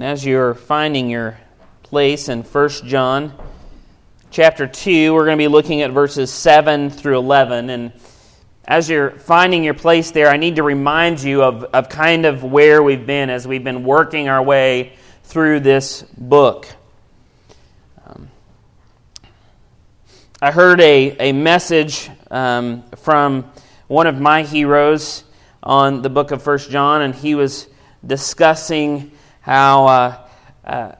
And as you're finding your place in 1 John chapter 2, we're going to be looking at verses 7 through 11. And as you're finding your place there, I need to remind you of, of kind of where we've been as we've been working our way through this book. Um, I heard a, a message um, from one of my heroes on the book of First John, and he was discussing how, uh, uh,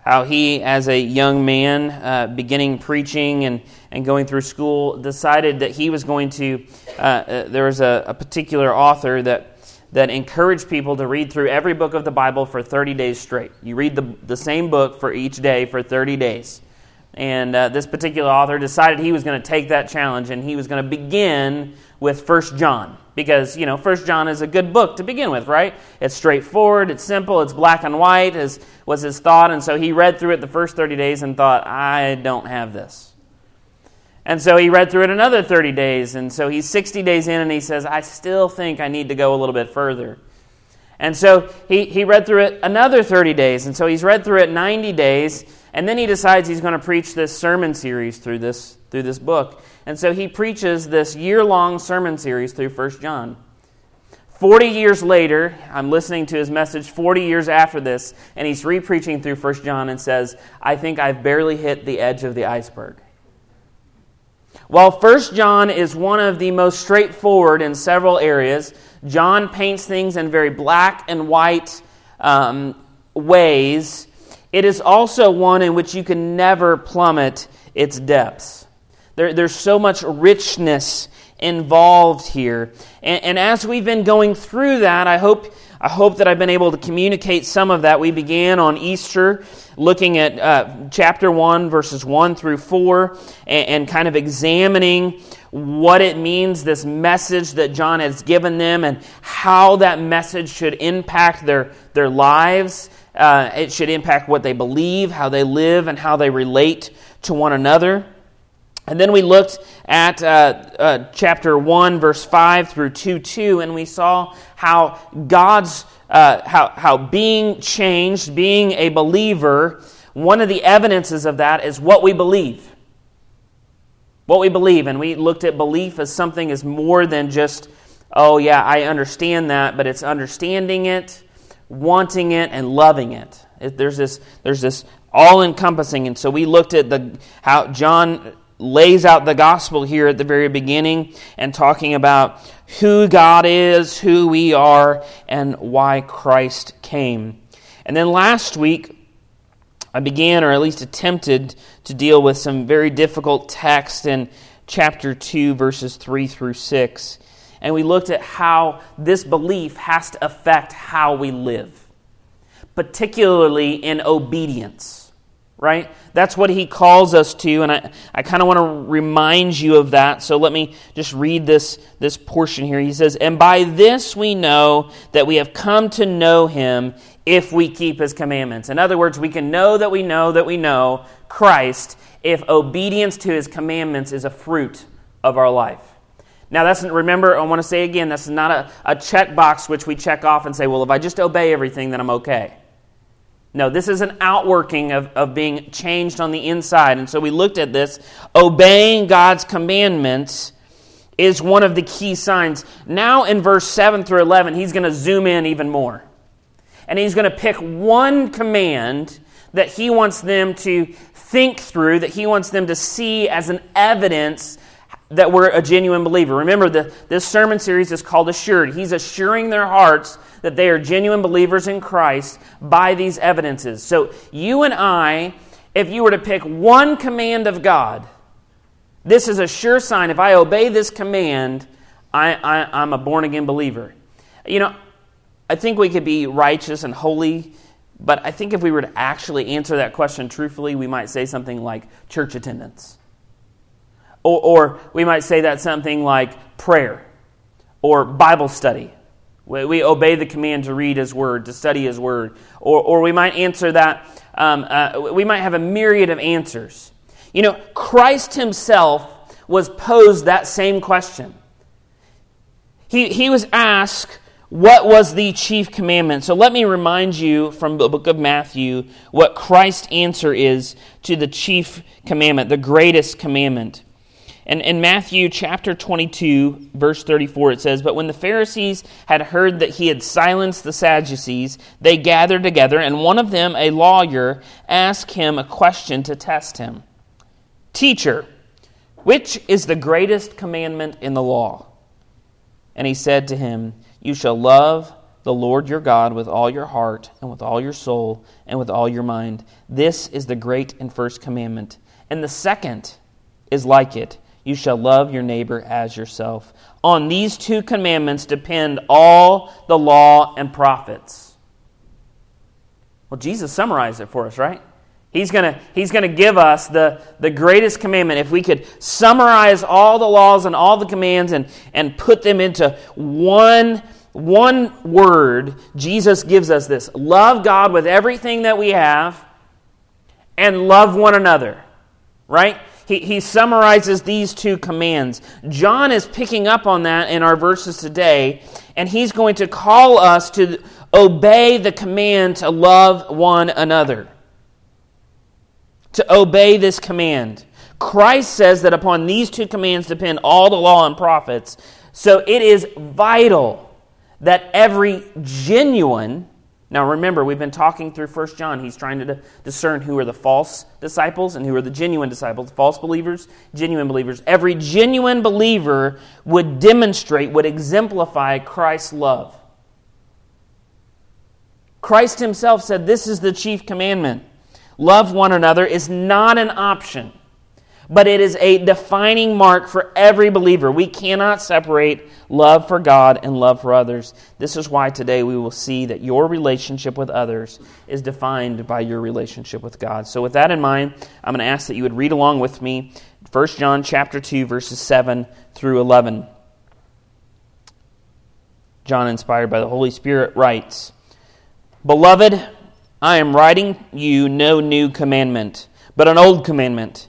how he, as a young man, uh, beginning preaching and, and going through school, decided that he was going to. Uh, uh, there was a, a particular author that that encouraged people to read through every book of the Bible for 30 days straight. You read the, the same book for each day for 30 days. And uh, this particular author decided he was going to take that challenge and he was going to begin with First John because, you know, First John is a good book to begin with, right? It's straightforward, it's simple, it's black and white, is, was his thought. And so he read through it the first 30 days and thought, I don't have this. And so he read through it another 30 days. And so he's 60 days in and he says, I still think I need to go a little bit further. And so he, he read through it another 30 days. And so he's read through it 90 days. And then he decides he's going to preach this sermon series through this, through this book. And so he preaches this year long sermon series through 1 John. 40 years later, I'm listening to his message 40 years after this, and he's repreaching through 1 John and says, I think I've barely hit the edge of the iceberg. While 1 John is one of the most straightforward in several areas, John paints things in very black and white um, ways it is also one in which you can never plummet its depths. There, there's so much richness involved here. And, and, as we've been going through that, I hope, I hope that I've been able to communicate some of that. We began on Easter looking at uh, chapter 1, verses 1 through 4, and, and kind of examining what it means, this message that John has given them, and how that message should impact their, their lives uh, it should impact what they believe, how they live, and how they relate to one another. And then we looked at uh, uh, chapter 1, verse 5 through 2 2, and we saw how God's, uh, how, how being changed, being a believer, one of the evidences of that is what we believe. What we believe. And we looked at belief as something as more than just, oh, yeah, I understand that, but it's understanding it wanting it and loving it. it there's this, there's this all encompassing. And so we looked at the, how John lays out the gospel here at the very beginning and talking about who God is, who we are, and why Christ came. And then last week, I began, or at least attempted, to deal with some very difficult text in chapter 2, verses 3 through 6 and we looked at how this belief has to affect how we live, particularly in obedience, right? That's what he calls us to, and I, I kind of want to remind you of that. So let me just read this, this portion here. He says, And by this we know that we have come to know him if we keep his commandments. In other words, we can know that we know that we know Christ if obedience to his commandments is a fruit of our life. Now, that's remember, I want to say again, that's not a, a checkbox which we check off and say, well, if I just obey everything, then I'm okay. No, this is an outworking of, of being changed on the inside. And so we looked at this. Obeying God's commandments is one of the key signs. Now, in verse 7 through 11, he's going to zoom in even more. And he's going to pick one command that he wants them to think through, that he wants them to see as an evidence that we're a genuine believer. Remember, the, this sermon series is called Assured. He's assuring their hearts that they are genuine believers in Christ by these evidences. So, you and I, if you were to pick one command of God, this is a sure sign. If I obey this command, I, I, I'm a born again believer. You know, I think we could be righteous and holy, but I think if we were to actually answer that question truthfully, we might say something like church attendance or, or we might say that something like prayer or Bible study. We, obey the command to read His Word, to study His Word. Or, or we might answer that, um, uh, we might have a myriad of answers. You know, Christ Himself was posed that same question. He, he was asked, what was the chief commandment? So let me remind you from the book of Matthew what Christ's answer is to the chief commandment, the greatest commandment. And in Matthew chapter 22, verse 34, it says, But when the Pharisees had heard that he had silenced the Sadducees, they gathered together, and one of them, a lawyer, asked him a question to test him Teacher, which is the greatest commandment in the law? And he said to him, You shall love the Lord your God with all your heart, and with all your soul, and with all your mind. This is the great and first commandment. And the second is like it you shall love your neighbor as yourself. On these two commandments depend all the law and prophets. Well, Jesus summarized it for us, right? He's going to he's gonna give us the, the greatest commandment. If we could summarize all the laws and all the commands and, and put them into one, one word, Jesus gives us this love God with everything that we have and love one another, right? He, he summarizes these two commands. John is picking up on that in our verses today, and he's going to call us to obey the command to love one another. To obey this command. Christ says that upon these two commands depend all the law and prophets. So it is vital that every genuine now remember, we've been talking through 1 John. He's trying to discern who are the false disciples and who are the genuine disciples, false believers, genuine believers. Every genuine believer would demonstrate, would exemplify Christ's love. Christ himself said, This is the chief commandment. Love one another is not an option but it is a defining mark for every believer. We cannot separate love for God and love for others. This is why today we will see that your relationship with others is defined by your relationship with God. So with that in mind, I'm going to ask that you would read along with me 1 John chapter 2 verses 7 through 11. John inspired by the Holy Spirit writes, "Beloved, I am writing you no new commandment, but an old commandment."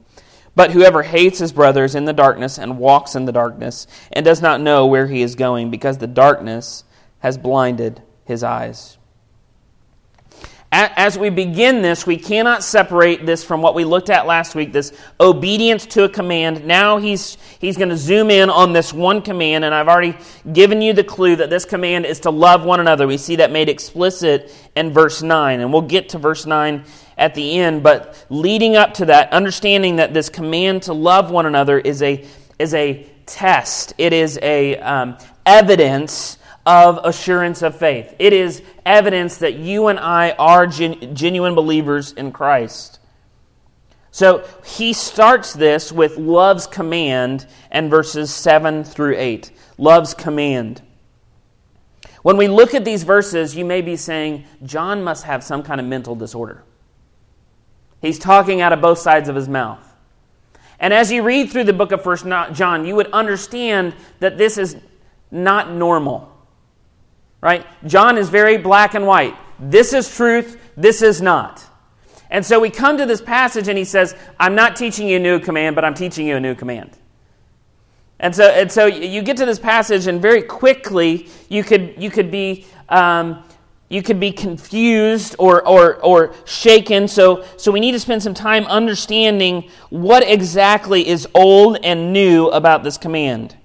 But whoever hates his brother is in the darkness and walks in the darkness and does not know where he is going because the darkness has blinded his eyes. As we begin this, we cannot separate this from what we looked at last week this obedience to a command. Now he's, he's going to zoom in on this one command, and I've already given you the clue that this command is to love one another. We see that made explicit in verse 9, and we'll get to verse 9 at the end, but leading up to that, understanding that this command to love one another is a, is a test, it is a um, evidence of assurance of faith. It is evidence that you and I are gen- genuine believers in Christ. So he starts this with love's command and verses 7 through 8. Love's command. When we look at these verses, you may be saying, John must have some kind of mental disorder. He's talking out of both sides of his mouth. And as you read through the book of First John, you would understand that this is not normal. Right? John is very black and white. This is truth, this is not. And so we come to this passage and he says, I'm not teaching you a new command, but I'm teaching you a new command. And so, and so you get to this passage, and very quickly you could, you could be um, you could be confused or, or, or shaken. So, so we need to spend some time understanding what exactly is old and new about this command.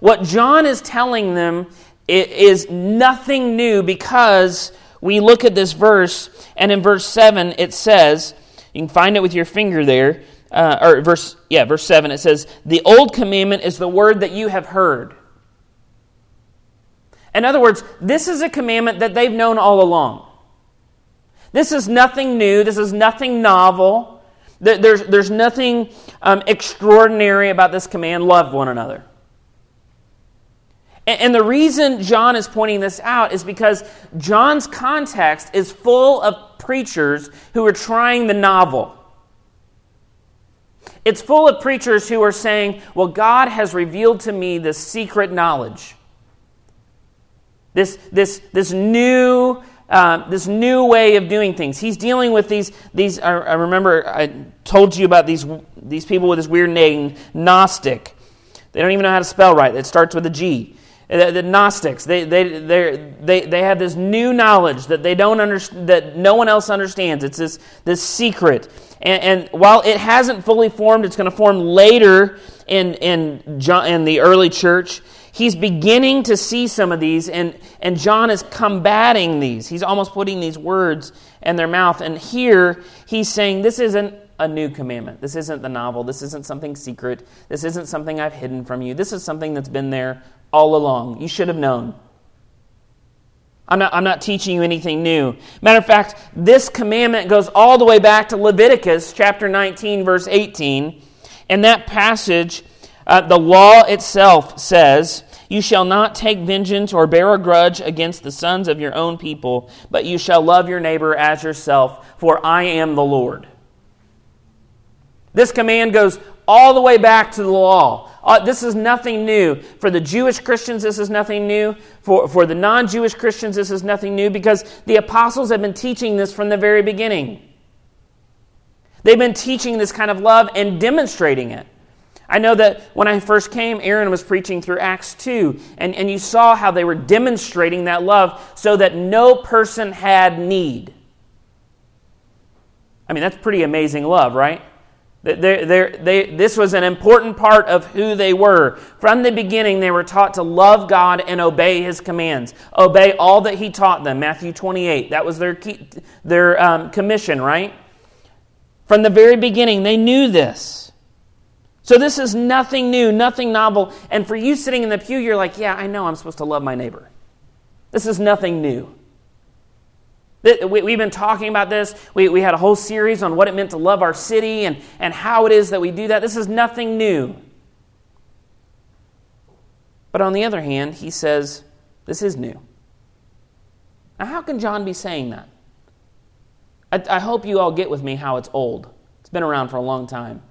What John is telling them is nothing new because we look at this verse, and in verse 7 it says, you can find it with your finger there, uh, or verse, yeah, verse 7, it says, The old commandment is the word that you have heard. In other words, this is a commandment that they've known all along. This is nothing new, this is nothing novel. There's, there's nothing um, extraordinary about this command love one another. And the reason John is pointing this out is because John's context is full of preachers who are trying the novel. It's full of preachers who are saying, Well, God has revealed to me this secret knowledge. This, this, this new uh, this new way of doing things. He's dealing with these. These I, I remember I told you about these these people with this weird name, Gnostic. They don't even know how to spell right. It starts with a G. Uh, the Gnostics, they, they, they, they have this new knowledge that they don't understand, that no one else understands. It's this, this secret. And, and while it hasn't fully formed, it's going to form later in, in, John, in the early church. He's beginning to see some of these, and, and John is combating these. He's almost putting these words in their mouth. And here, he's saying, This isn't a new commandment. This isn't the novel. This isn't something secret. This isn't something I've hidden from you. This is something that's been there all along. You should have known. I'm not, I'm not teaching you anything new. Matter of fact, this commandment goes all the way back to Leviticus chapter 19, verse 18. And that passage, uh, the law itself says, You shall not take vengeance or bear a grudge against the sons of your own people, but you shall love your neighbor as yourself, for I am the Lord. This command goes all the way back to the law. Uh, this is nothing new. For the Jewish Christians, this is nothing new. For, for the non Jewish Christians, this is nothing new because the apostles have been teaching this from the very beginning. They've been teaching this kind of love and demonstrating it. I know that when I first came, Aaron was preaching through Acts 2, and, and you saw how they were demonstrating that love so that no person had need. I mean, that's pretty amazing love, right? They're, they're, they, this was an important part of who they were. From the beginning, they were taught to love God and obey His commands. Obey all that He taught them. Matthew 28. That was their, key, their um, commission, right? From the very beginning, they knew this. So this is nothing new, nothing novel. And for you sitting in the pew, you're like, yeah, I know I'm supposed to love my neighbor. This is nothing new. We've been talking about this. We, we had a whole series on what it meant to love our city and, and how it is that we do that. This is nothing new. But on the other hand, he says, this is new. Now, how can John be saying that? I, I hope you all get with me how it's old. It's been around for a long time.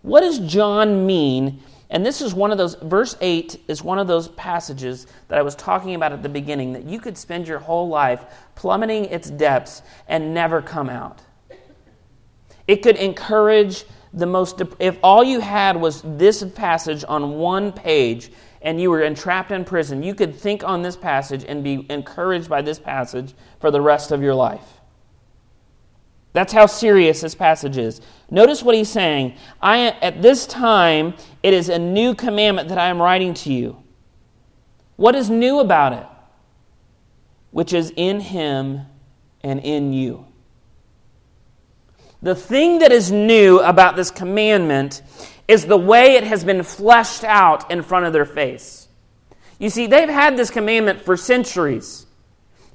What does John mean and this is one of those, verse 8 is one of those passages that I was talking about at the beginning that you could spend your whole life plummeting its depths and never come out. It could encourage the most, if all you had was this passage on one page and you were entrapped in prison, you could think on this passage and be encouraged by this passage for the rest of your life. That's how serious this passage is. Notice what he's saying. I, at this time, it is a new commandment that I am writing to you. What is new about it? Which is in him and in you. The thing that is new about this commandment is the way it has been fleshed out in front of their face. You see, they've had this commandment for centuries.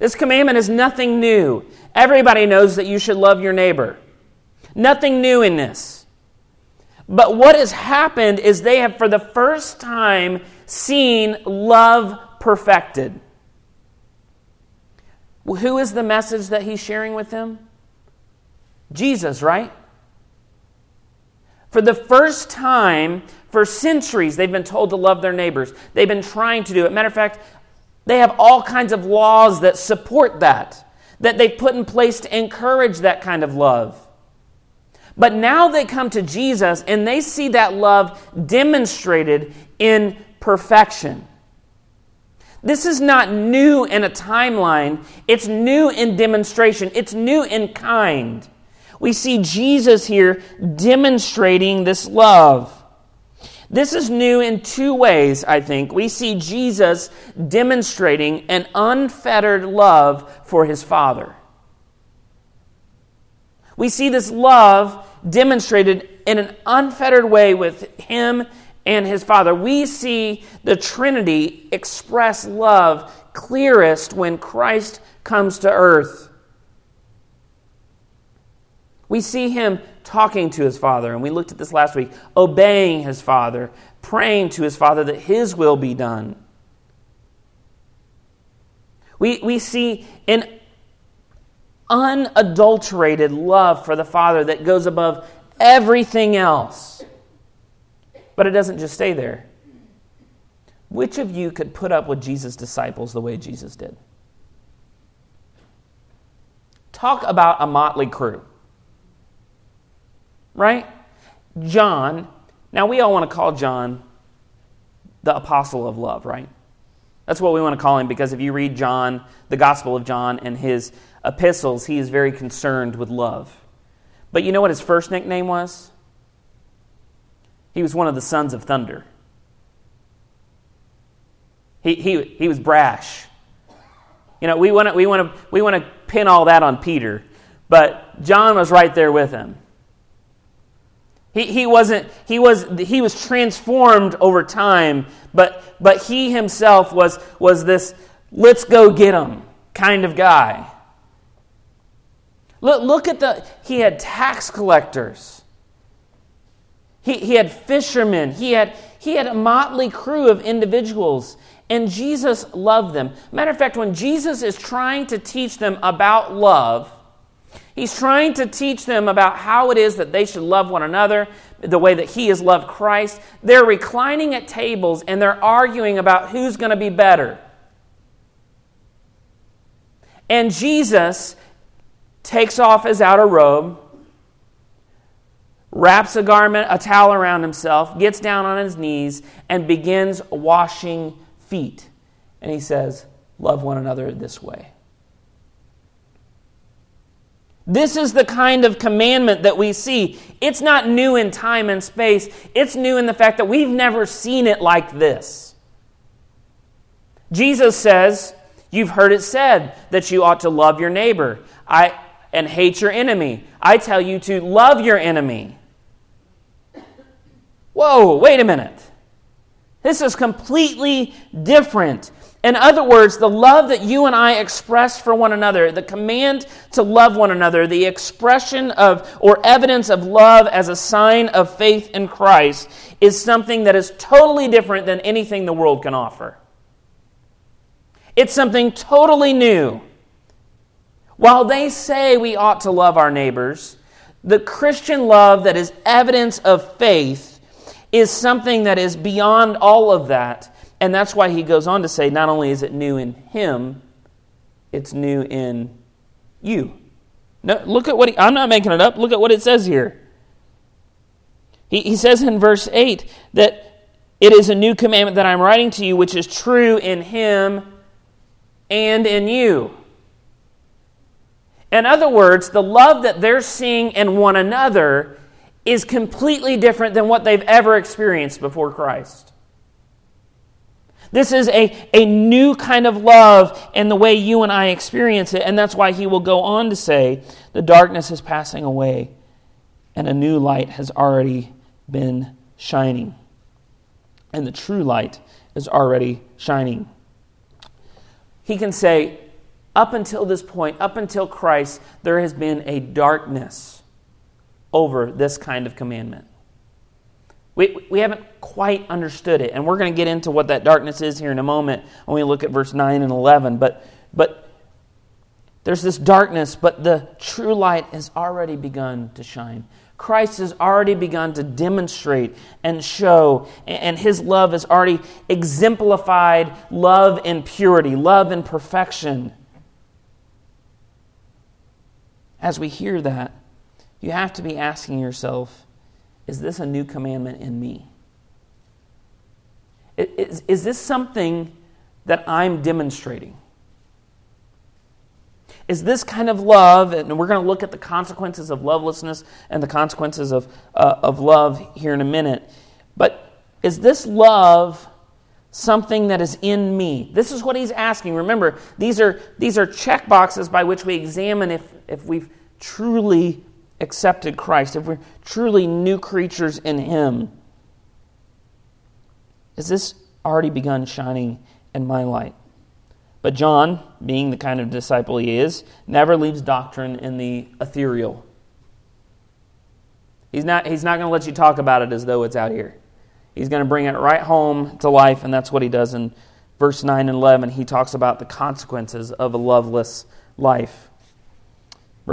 This commandment is nothing new. Everybody knows that you should love your neighbor. Nothing new in this. But what has happened is they have, for the first time, seen love perfected. who is the message that he's sharing with them? Jesus, right? For the first time, for centuries, they've been told to love their neighbors. They've been trying to do it. Matter of fact, they have all kinds of laws that support that, that they've put in place to encourage that kind of love. But now they come to Jesus and they see that love demonstrated in perfection. This is not new in a timeline, it's new in demonstration, it's new in kind. We see Jesus here demonstrating this love. This is new in two ways, I think. We see Jesus demonstrating an unfettered love for his Father. We see this love demonstrated in an unfettered way with him and his Father. We see the Trinity express love clearest when Christ comes to earth. We see him talking to his Father, and we looked at this last week, obeying his Father, praying to his Father that his will be done. We, we see an unadulterated love for the Father that goes above everything else. But it doesn't just stay there. Which of you could put up with Jesus' disciples the way Jesus did? Talk about a motley crew. Right? John, now we all want to call John the apostle of love, right? That's what we want to call him because if you read John, the Gospel of John, and his epistles, he is very concerned with love. But you know what his first nickname was? He was one of the sons of thunder. He, he, he was brash. You know, we want to we want to we want to pin all that on Peter, but John was right there with him. He, he wasn't he was he was transformed over time, but but he himself was was this let's go get him kind of guy. Look, look at the he had tax collectors. He, he had fishermen. He had he had a motley crew of individuals. And Jesus loved them. Matter of fact, when Jesus is trying to teach them about love, he's trying to teach them about how it is that they should love one another, the way that he has loved Christ. They're reclining at tables and they're arguing about who's going to be better. And Jesus takes off his outer robe, wraps a garment, a towel around himself, gets down on his knees, and begins washing feet. And he says, Love one another this way. This is the kind of commandment that we see. It's not new in time and space, it's new in the fact that we've never seen it like this. Jesus says, You've heard it said that you ought to love your neighbor I, and hate your enemy. I tell you to love your enemy. Whoa, wait a minute. This is completely different. In other words, the love that you and I express for one another, the command to love one another, the expression of or evidence of love as a sign of faith in Christ, is something that is totally different than anything the world can offer. It's something totally new. While they say we ought to love our neighbors, the Christian love that is evidence of faith is something that is beyond all of that. And that's why he goes on to say not only is it new in him, it's new in you. No, look at what he, I'm not making it up. Look at what it says here. He, he says in verse 8 that it is a new commandment that I'm writing to you, which is true in him and in you. In other words, the love that they're seeing in one another is completely different than what they've ever experienced before Christ. This is a, a new kind of love in the way you and I experience it, and that's why he will go on to say, The darkness is passing away, and a new light has already been shining. And the true light is already shining. He can say, Up until this point, up until Christ, there has been a darkness over this kind of commandment. We, we haven't quite understood it, and we're going to get into what that darkness is here in a moment when we look at verse 9 and 11. But, but there's this darkness, but the true light has already begun to shine. Christ has already begun to demonstrate and show, and his love has already exemplified love and purity, love and perfection. As we hear that, you have to be asking yourself is this a new commandment in me? Is, is this something that I'm demonstrating? Is this kind of love, and we're going to look at the consequences of lovelessness and the consequences of, uh, of love here in a minute, but is this love something that is in me? This is what he's asking. Remember, these are, these are check boxes by which we examine if, if we've truly accepted Christ, if we're truly new creatures in Him, has this already begun shining in my light? But John, being the kind of disciple he is, never leaves doctrine in the ethereal. He's not, he's not going to let you talk about it as though it's out here. He's going to bring it right home to life, and that's what he does in verse 9 and 11, he talks about the consequences of a loveless life.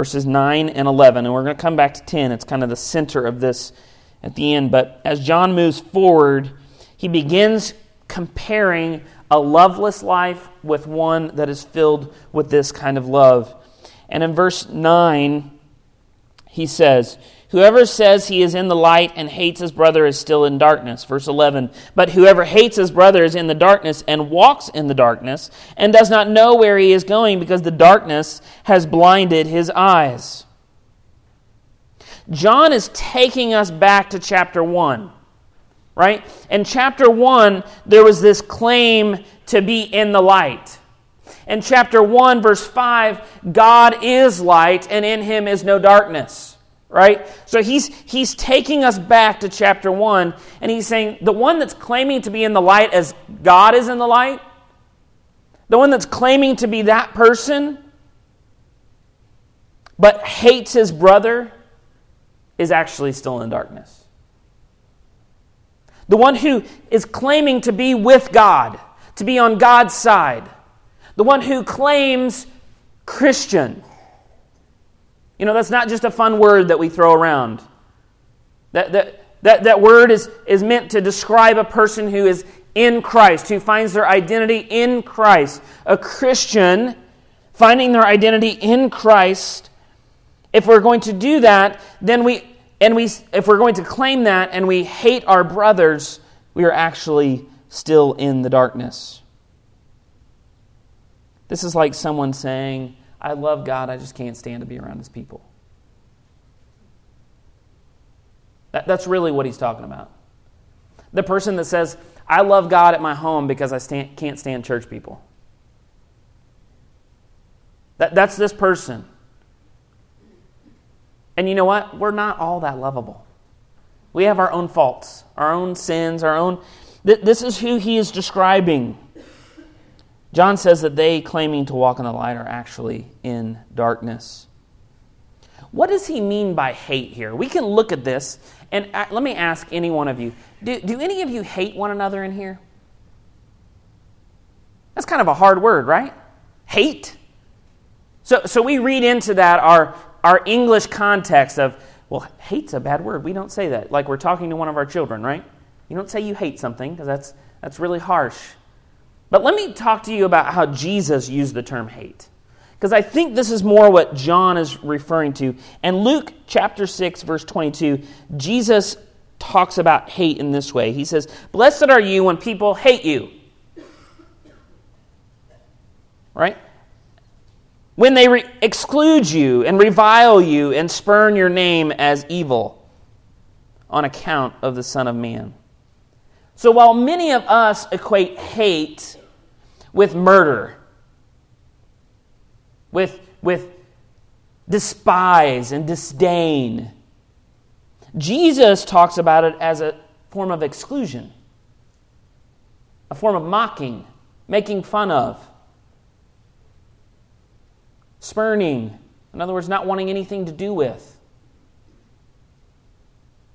Verses 9 and 11, and we're going to come back to 10. It's kind of the center of this at the end. But as John moves forward, he begins comparing a loveless life with one that is filled with this kind of love. And in verse 9, he says, Whoever says he is in the light and hates his brother is still in darkness. Verse 11. But whoever hates his brother is in the darkness and walks in the darkness and does not know where he is going because the darkness has blinded his eyes. John is taking us back to chapter 1, right? In chapter 1, there was this claim to be in the light. In chapter 1, verse 5, God is light and in him is no darkness right? So he's he's taking us back to chapter 1 and he's saying the one that's claiming to be in the light as God is in the light, the one that's claiming to be that person but hates his brother is actually still in darkness. The one who is claiming to be with God, to be on God's side, the one who claims Christian you know, that's not just a fun word that we throw around. That, that, that, that word is, is meant to describe a person who is in Christ, who finds their identity in Christ. A Christian finding their identity in Christ. If we're going to do that, then we, and we, if we're going to claim that and we hate our brothers, we are actually still in the darkness. This is like someone saying, I love God, I just can't stand to be around his people. That, that's really what he's talking about. The person that says, I love God at my home because I stand, can't stand church people. That, that's this person. And you know what? We're not all that lovable. We have our own faults, our own sins, our own. Th- this is who he is describing. John says that they claiming to walk in the light are actually in darkness. What does he mean by hate here? We can look at this, and let me ask any one of you do, do any of you hate one another in here? That's kind of a hard word, right? Hate. So, so we read into that our, our English context of, well, hate's a bad word. We don't say that. Like we're talking to one of our children, right? You don't say you hate something because that's, that's really harsh. But let me talk to you about how Jesus used the term hate. Because I think this is more what John is referring to. And Luke chapter 6, verse 22, Jesus talks about hate in this way. He says, Blessed are you when people hate you. Right? When they re- exclude you and revile you and spurn your name as evil on account of the Son of Man. So while many of us equate hate with murder, with, with despise and disdain. Jesus talks about it as a form of exclusion, a form of mocking, making fun of, spurning, in other words, not wanting anything to do with.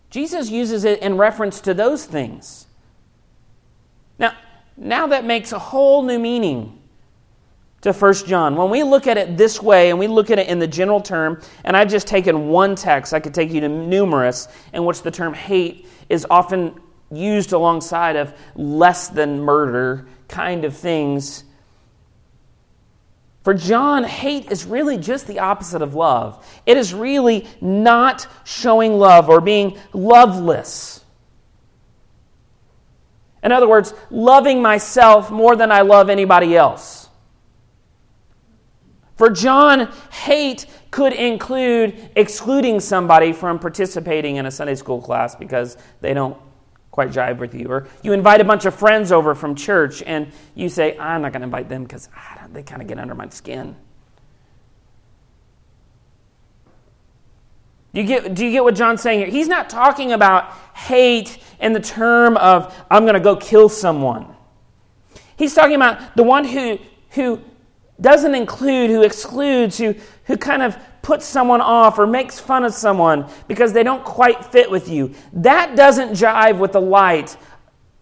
Jesus uses it in reference to those things. Now, now that makes a whole new meaning to 1 John. When we look at it this way and we look at it in the general term, and I've just taken one text, I could take you to numerous, in which the term hate is often used alongside of less than murder kind of things. For John, hate is really just the opposite of love. It is really not showing love or being loveless. In other words, loving myself more than I love anybody else. For John, hate could include excluding somebody from participating in a Sunday school class because they don't quite jive with you. Or you invite a bunch of friends over from church and you say, I'm not going to invite them because ah, they kind of get under my skin. Do you, get, do you get what John's saying here? He's not talking about hate in the term of, I'm going to go kill someone. He's talking about the one who, who doesn't include, who excludes, who, who kind of puts someone off or makes fun of someone because they don't quite fit with you. That doesn't jive with the light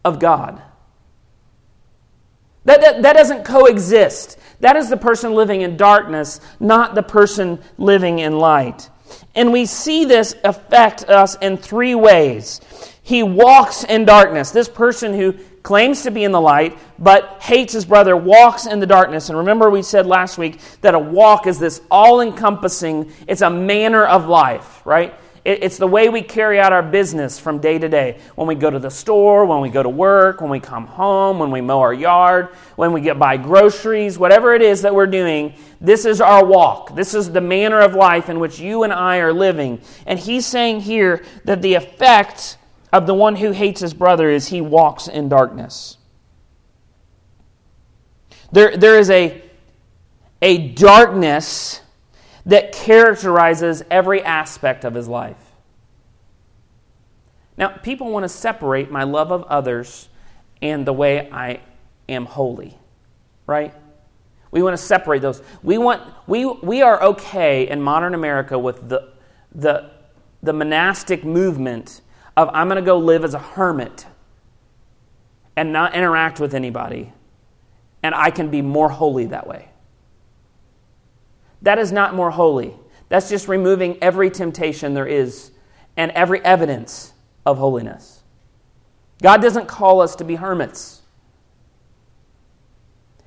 of God. That, that, that doesn't coexist. That is the person living in darkness, not the person living in light. And we see this affect us in three ways. He walks in darkness. This person who claims to be in the light, but hates his brother, walks in the darkness. And remember, we said last week that a walk is this all encompassing, it's a manner of life, right? It's the way we carry out our business from day to day. When we go to the store, when we go to work, when we come home, when we mow our yard, when we get buy groceries, whatever it is that we're doing, this is our walk. This is the manner of life in which you and I are living. And he's saying here that the effect of the one who hates his brother is he walks in darkness. There, there is a, a darkness that characterizes every aspect of his life. Now, people want to separate my love of others and the way I am holy, right? We want to separate those. We, want, we, we are okay in modern America with the, the, the monastic movement of I'm going to go live as a hermit and not interact with anybody, and I can be more holy that way. That is not more holy. That's just removing every temptation there is and every evidence of holiness. God doesn't call us to be hermits.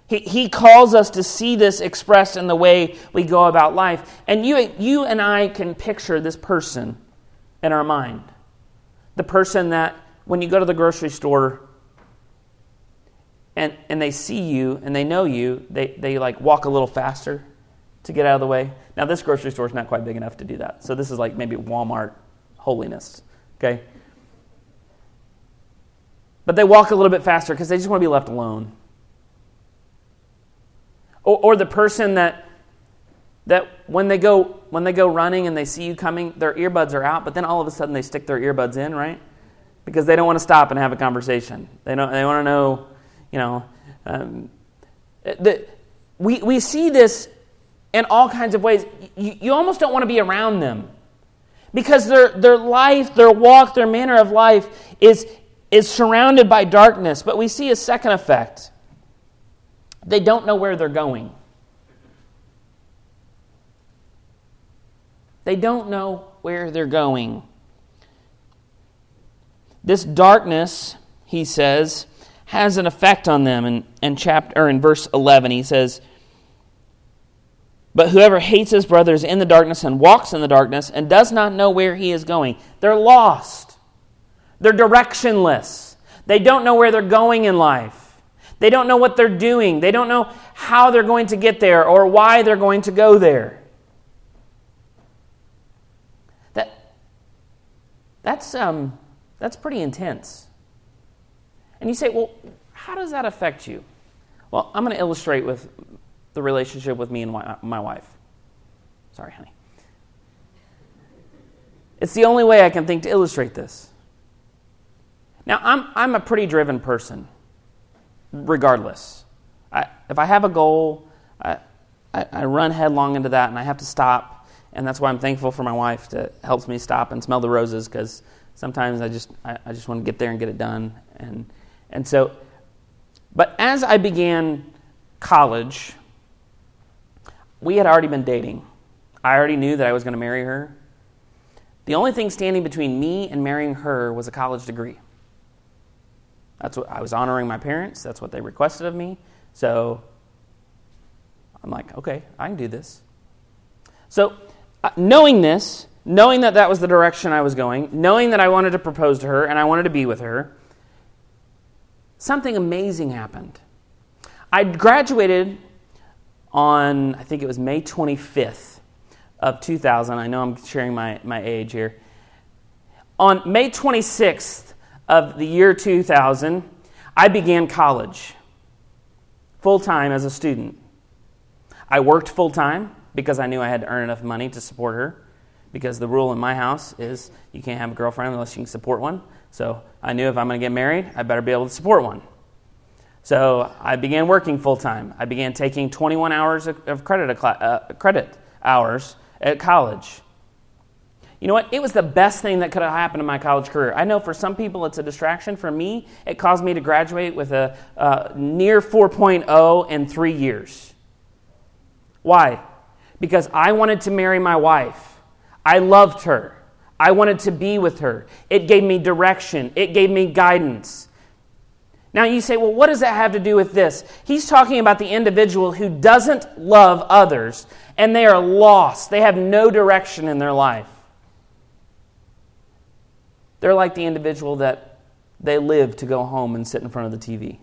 He, he calls us to see this expressed in the way we go about life. And you, you and I can picture this person in our mind the person that when you go to the grocery store and, and they see you and they know you, they, they like walk a little faster to get out of the way. Now, this grocery store is not quite big enough to do that. So, this is like maybe Walmart holiness, okay? But they walk a little bit faster because they just want to be left alone. Or, or the person that that when they go when they go running and they see you coming, their earbuds are out, but then all of a sudden they stick their earbuds in, right? Because they don't want to stop and have a conversation. They don't. They want to know, you know. Um, the, we we see this in all kinds of ways. You, you almost don't want to be around them because their their life, their walk, their manner of life is is surrounded by darkness. But we see a second effect. They don't know where they're going. They don't know where they're going. This darkness, he says, has an effect on them. In, in, chapter, or in verse 11, he says, But whoever hates his brother is in the darkness and walks in the darkness and does not know where he is going. They're lost. They're directionless. They don't know where they're going in life. They don't know what they're doing. They don't know how they're going to get there or why they're going to go there. That, that's, um, that's pretty intense. And you say, well, how does that affect you? Well, I'm going to illustrate with the relationship with me and my wife. Sorry, honey. It's the only way I can think to illustrate this. Now, I'm, I'm a pretty driven person, regardless. I, if I have a goal, I, I, I run headlong into that and I have to stop and that's why I'm thankful for my wife that helps me stop and smell the roses because sometimes I just I, I, just want to get there and get it done and and so but as I began college we had already been dating. I already knew that I was going to marry her. The only thing standing between me and marrying her was a college degree. That's what I was honoring my parents that's what they requested of me. So I'm like okay I can do this. So uh, knowing this, knowing that that was the direction I was going, knowing that I wanted to propose to her and I wanted to be with her, something amazing happened. I graduated on, I think it was May 25th of 2000. I know I'm sharing my, my age here. On May 26th of the year 2000, I began college full time as a student. I worked full time because I knew I had to earn enough money to support her. Because the rule in my house is you can't have a girlfriend unless you can support one. So I knew if I'm going to get married, I better be able to support one. So I began working full time. I began taking 21 hours of credit, uh, credit hours at college. You know what? It was the best thing that could have happened in my college career. I know for some people it's a distraction. For me, it caused me to graduate with a uh, near 4.0 in three years. Why? Because I wanted to marry my wife. I loved her. I wanted to be with her. It gave me direction, it gave me guidance. Now you say, well, what does that have to do with this? He's talking about the individual who doesn't love others and they are lost. They have no direction in their life. They're like the individual that they live to go home and sit in front of the TV.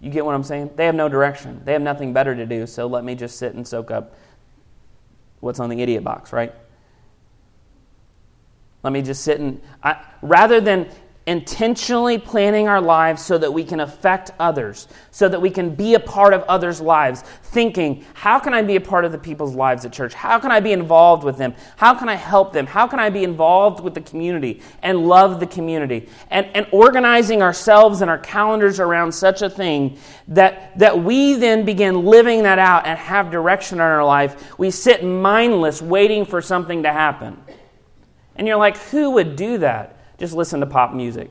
You get what I'm saying? They have no direction. They have nothing better to do, so let me just sit and soak up what's on the idiot box, right? Let me just sit and, I, rather than intentionally planning our lives so that we can affect others, so that we can be a part of others' lives, thinking, how can I be a part of the people's lives at church? How can I be involved with them? How can I help them? How can I be involved with the community and love the community? And, and organizing ourselves and our calendars around such a thing that, that we then begin living that out and have direction in our life. We sit mindless waiting for something to happen. And you're like, who would do that? Just listen to pop music.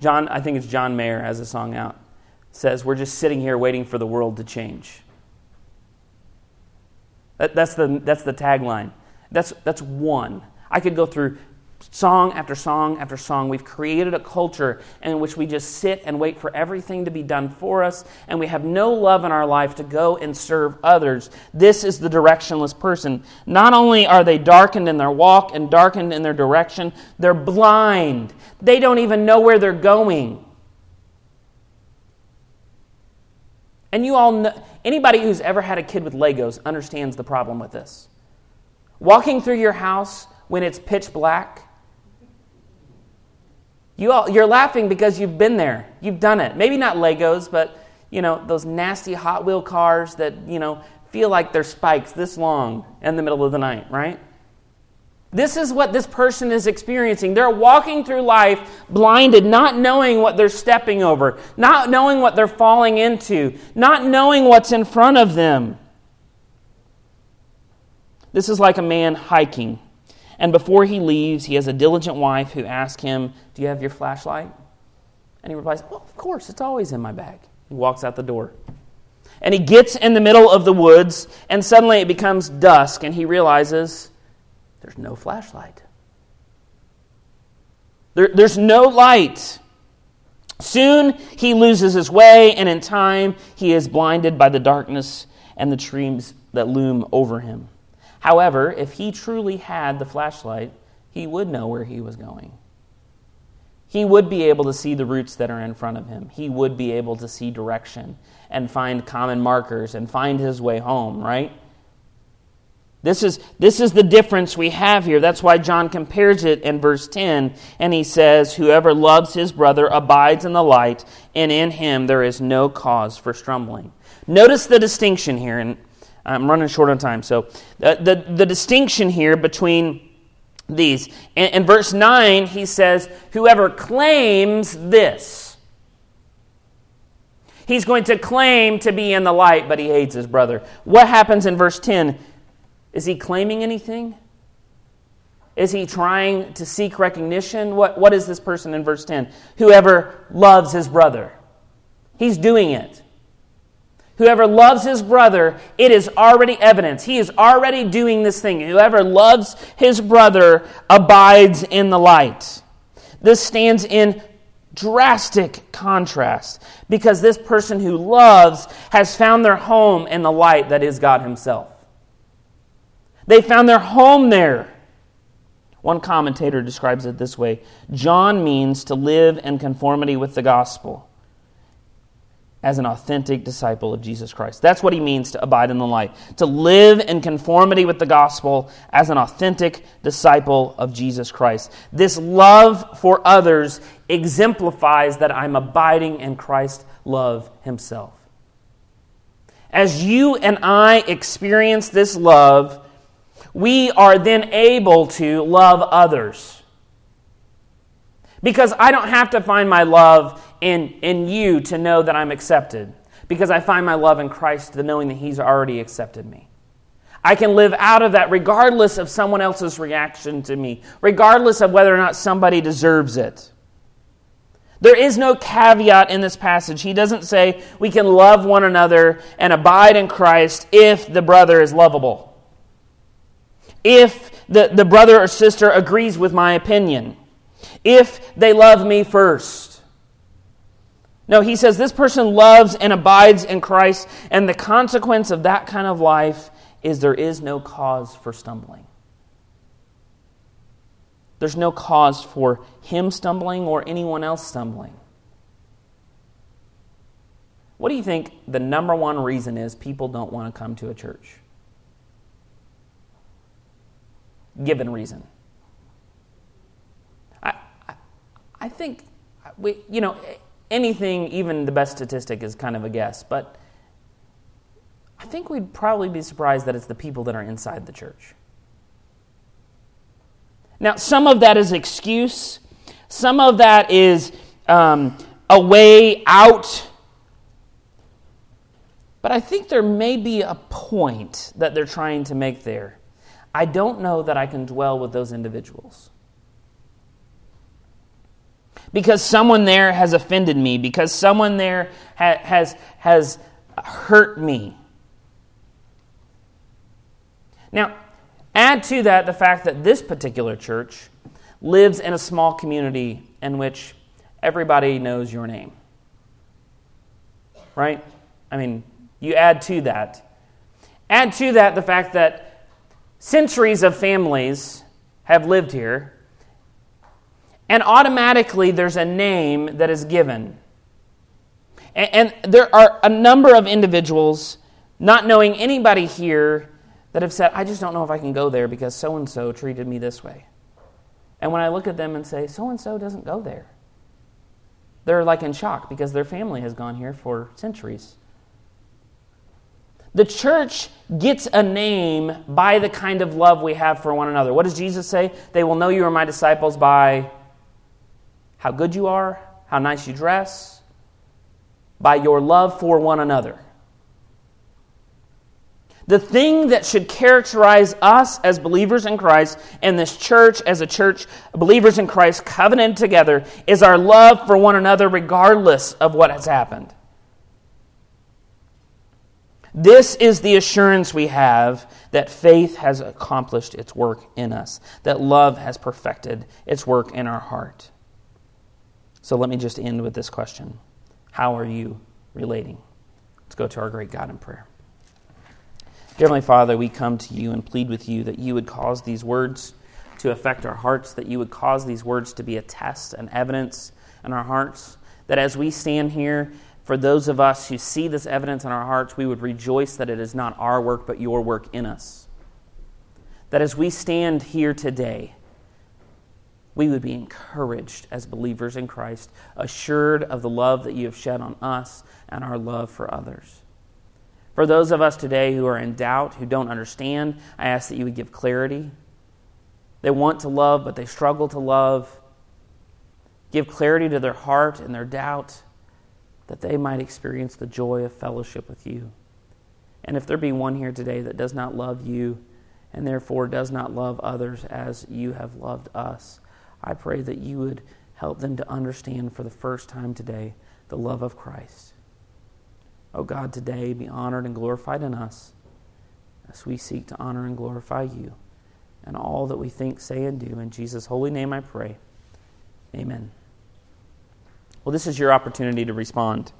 John, I think it's John Mayer has a song out, says, We're just sitting here waiting for the world to change. That, that's, the, that's the tagline. That's, that's one. I could go through song after song after song. We've created a culture in which we just sit and wait for everything to be done for us, and we have no love in our life to go and serve others. This is the directionless person. Not only are they darkened in their walk and darkened in their direction, they're blind. They don't even know where they're going. And you all know, anybody who's ever had a kid with Legos understands the problem with this. Walking through your house when it's pitch black you all, you're laughing because you've been there. You've done it. Maybe not Legos, but you know those nasty Hot Wheel cars that you know feel like they're spikes this long in the middle of the night, right? This is what this person is experiencing. They're walking through life blinded, not knowing what they're stepping over, not knowing what they're falling into, not knowing what's in front of them. This is like a man hiking and before he leaves, he has a diligent wife who asks him, Do you have your flashlight? And he replies, Well, of course, it's always in my bag. He walks out the door. And he gets in the middle of the woods, and suddenly it becomes dusk, and he realizes there's no flashlight. There, there's no light. Soon he loses his way, and in time he is blinded by the darkness and the trees that loom over him. However, if he truly had the flashlight, he would know where he was going. He would be able to see the routes that are in front of him. He would be able to see direction and find common markers and find his way home, right? This is, this is the difference we have here. That's why John compares it in verse 10, and he says, Whoever loves his brother abides in the light, and in him there is no cause for stumbling. Notice the distinction here, and I'm running short on time. So, the, the, the distinction here between these. In, in verse 9, he says, Whoever claims this. He's going to claim to be in the light, but he hates his brother. What happens in verse 10? Is he claiming anything? Is he trying to seek recognition? What, what is this person in verse 10? Whoever loves his brother. He's doing it. Whoever loves his brother, it is already evidence. He is already doing this thing. Whoever loves his brother abides in the light. This stands in drastic contrast because this person who loves has found their home in the light that is God Himself. They found their home there. One commentator describes it this way John means to live in conformity with the gospel as an authentic disciple of Jesus Christ. That's what he means to abide in the light, to live in conformity with the gospel as an authentic disciple of Jesus Christ. This love for others exemplifies that I'm abiding in Christ's love himself. As you and I experience this love, we are then able to love others. Because I don't have to find my love in, in you to know that I'm accepted. because I find my love in Christ, the knowing that He's already accepted me. I can live out of that regardless of someone else's reaction to me, regardless of whether or not somebody deserves it. There is no caveat in this passage. He doesn't say we can love one another and abide in Christ if the brother is lovable, if the, the brother or sister agrees with my opinion, if they love me first. No, he says this person loves and abides in Christ, and the consequence of that kind of life is there is no cause for stumbling. There's no cause for him stumbling or anyone else stumbling. What do you think the number one reason is people don't want to come to a church? Given reason. I, I, I think, we, you know, anything, even the best statistic is kind of a guess, but I think we'd probably be surprised that it's the people that are inside the church. Now, some of that is excuse, some of that is um, a way out. But I think there may be a point that they're trying to make there. I don't know that I can dwell with those individuals. Because someone there has offended me, because someone there ha- has, has hurt me. Now, add to that the fact that this particular church lives in a small community in which everybody knows your name. Right? I mean, you add to that. Add to that the fact that centuries of families have lived here, and automatically there's a name that is given. And, and there are a number of individuals, not knowing anybody here, that have said, I just don't know if I can go there because so and so treated me this way. And when I look at them and say, so and so doesn't go there, they're like in shock because their family has gone here for centuries. The church gets a name by the kind of love we have for one another. What does Jesus say? They will know you are my disciples by how good you are, how nice you dress, by your love for one another. The thing that should characterize us as believers in Christ and this church as a church, believers in Christ covenanted together, is our love for one another regardless of what has happened. This is the assurance we have that faith has accomplished its work in us, that love has perfected its work in our heart. So let me just end with this question How are you relating? Let's go to our great God in prayer. Dear Heavenly Father, we come to you and plead with you that you would cause these words to affect our hearts, that you would cause these words to be a test and evidence in our hearts, that as we stand here, for those of us who see this evidence in our hearts, we would rejoice that it is not our work, but your work in us. That as we stand here today, we would be encouraged as believers in Christ, assured of the love that you have shed on us and our love for others. For those of us today who are in doubt, who don't understand, I ask that you would give clarity. They want to love, but they struggle to love. Give clarity to their heart and their doubt that they might experience the joy of fellowship with you. And if there be one here today that does not love you and therefore does not love others as you have loved us, I pray that you would help them to understand for the first time today the love of Christ. Oh God, today be honored and glorified in us as we seek to honor and glorify you and all that we think, say, and do. In Jesus' holy name I pray. Amen. Well, this is your opportunity to respond.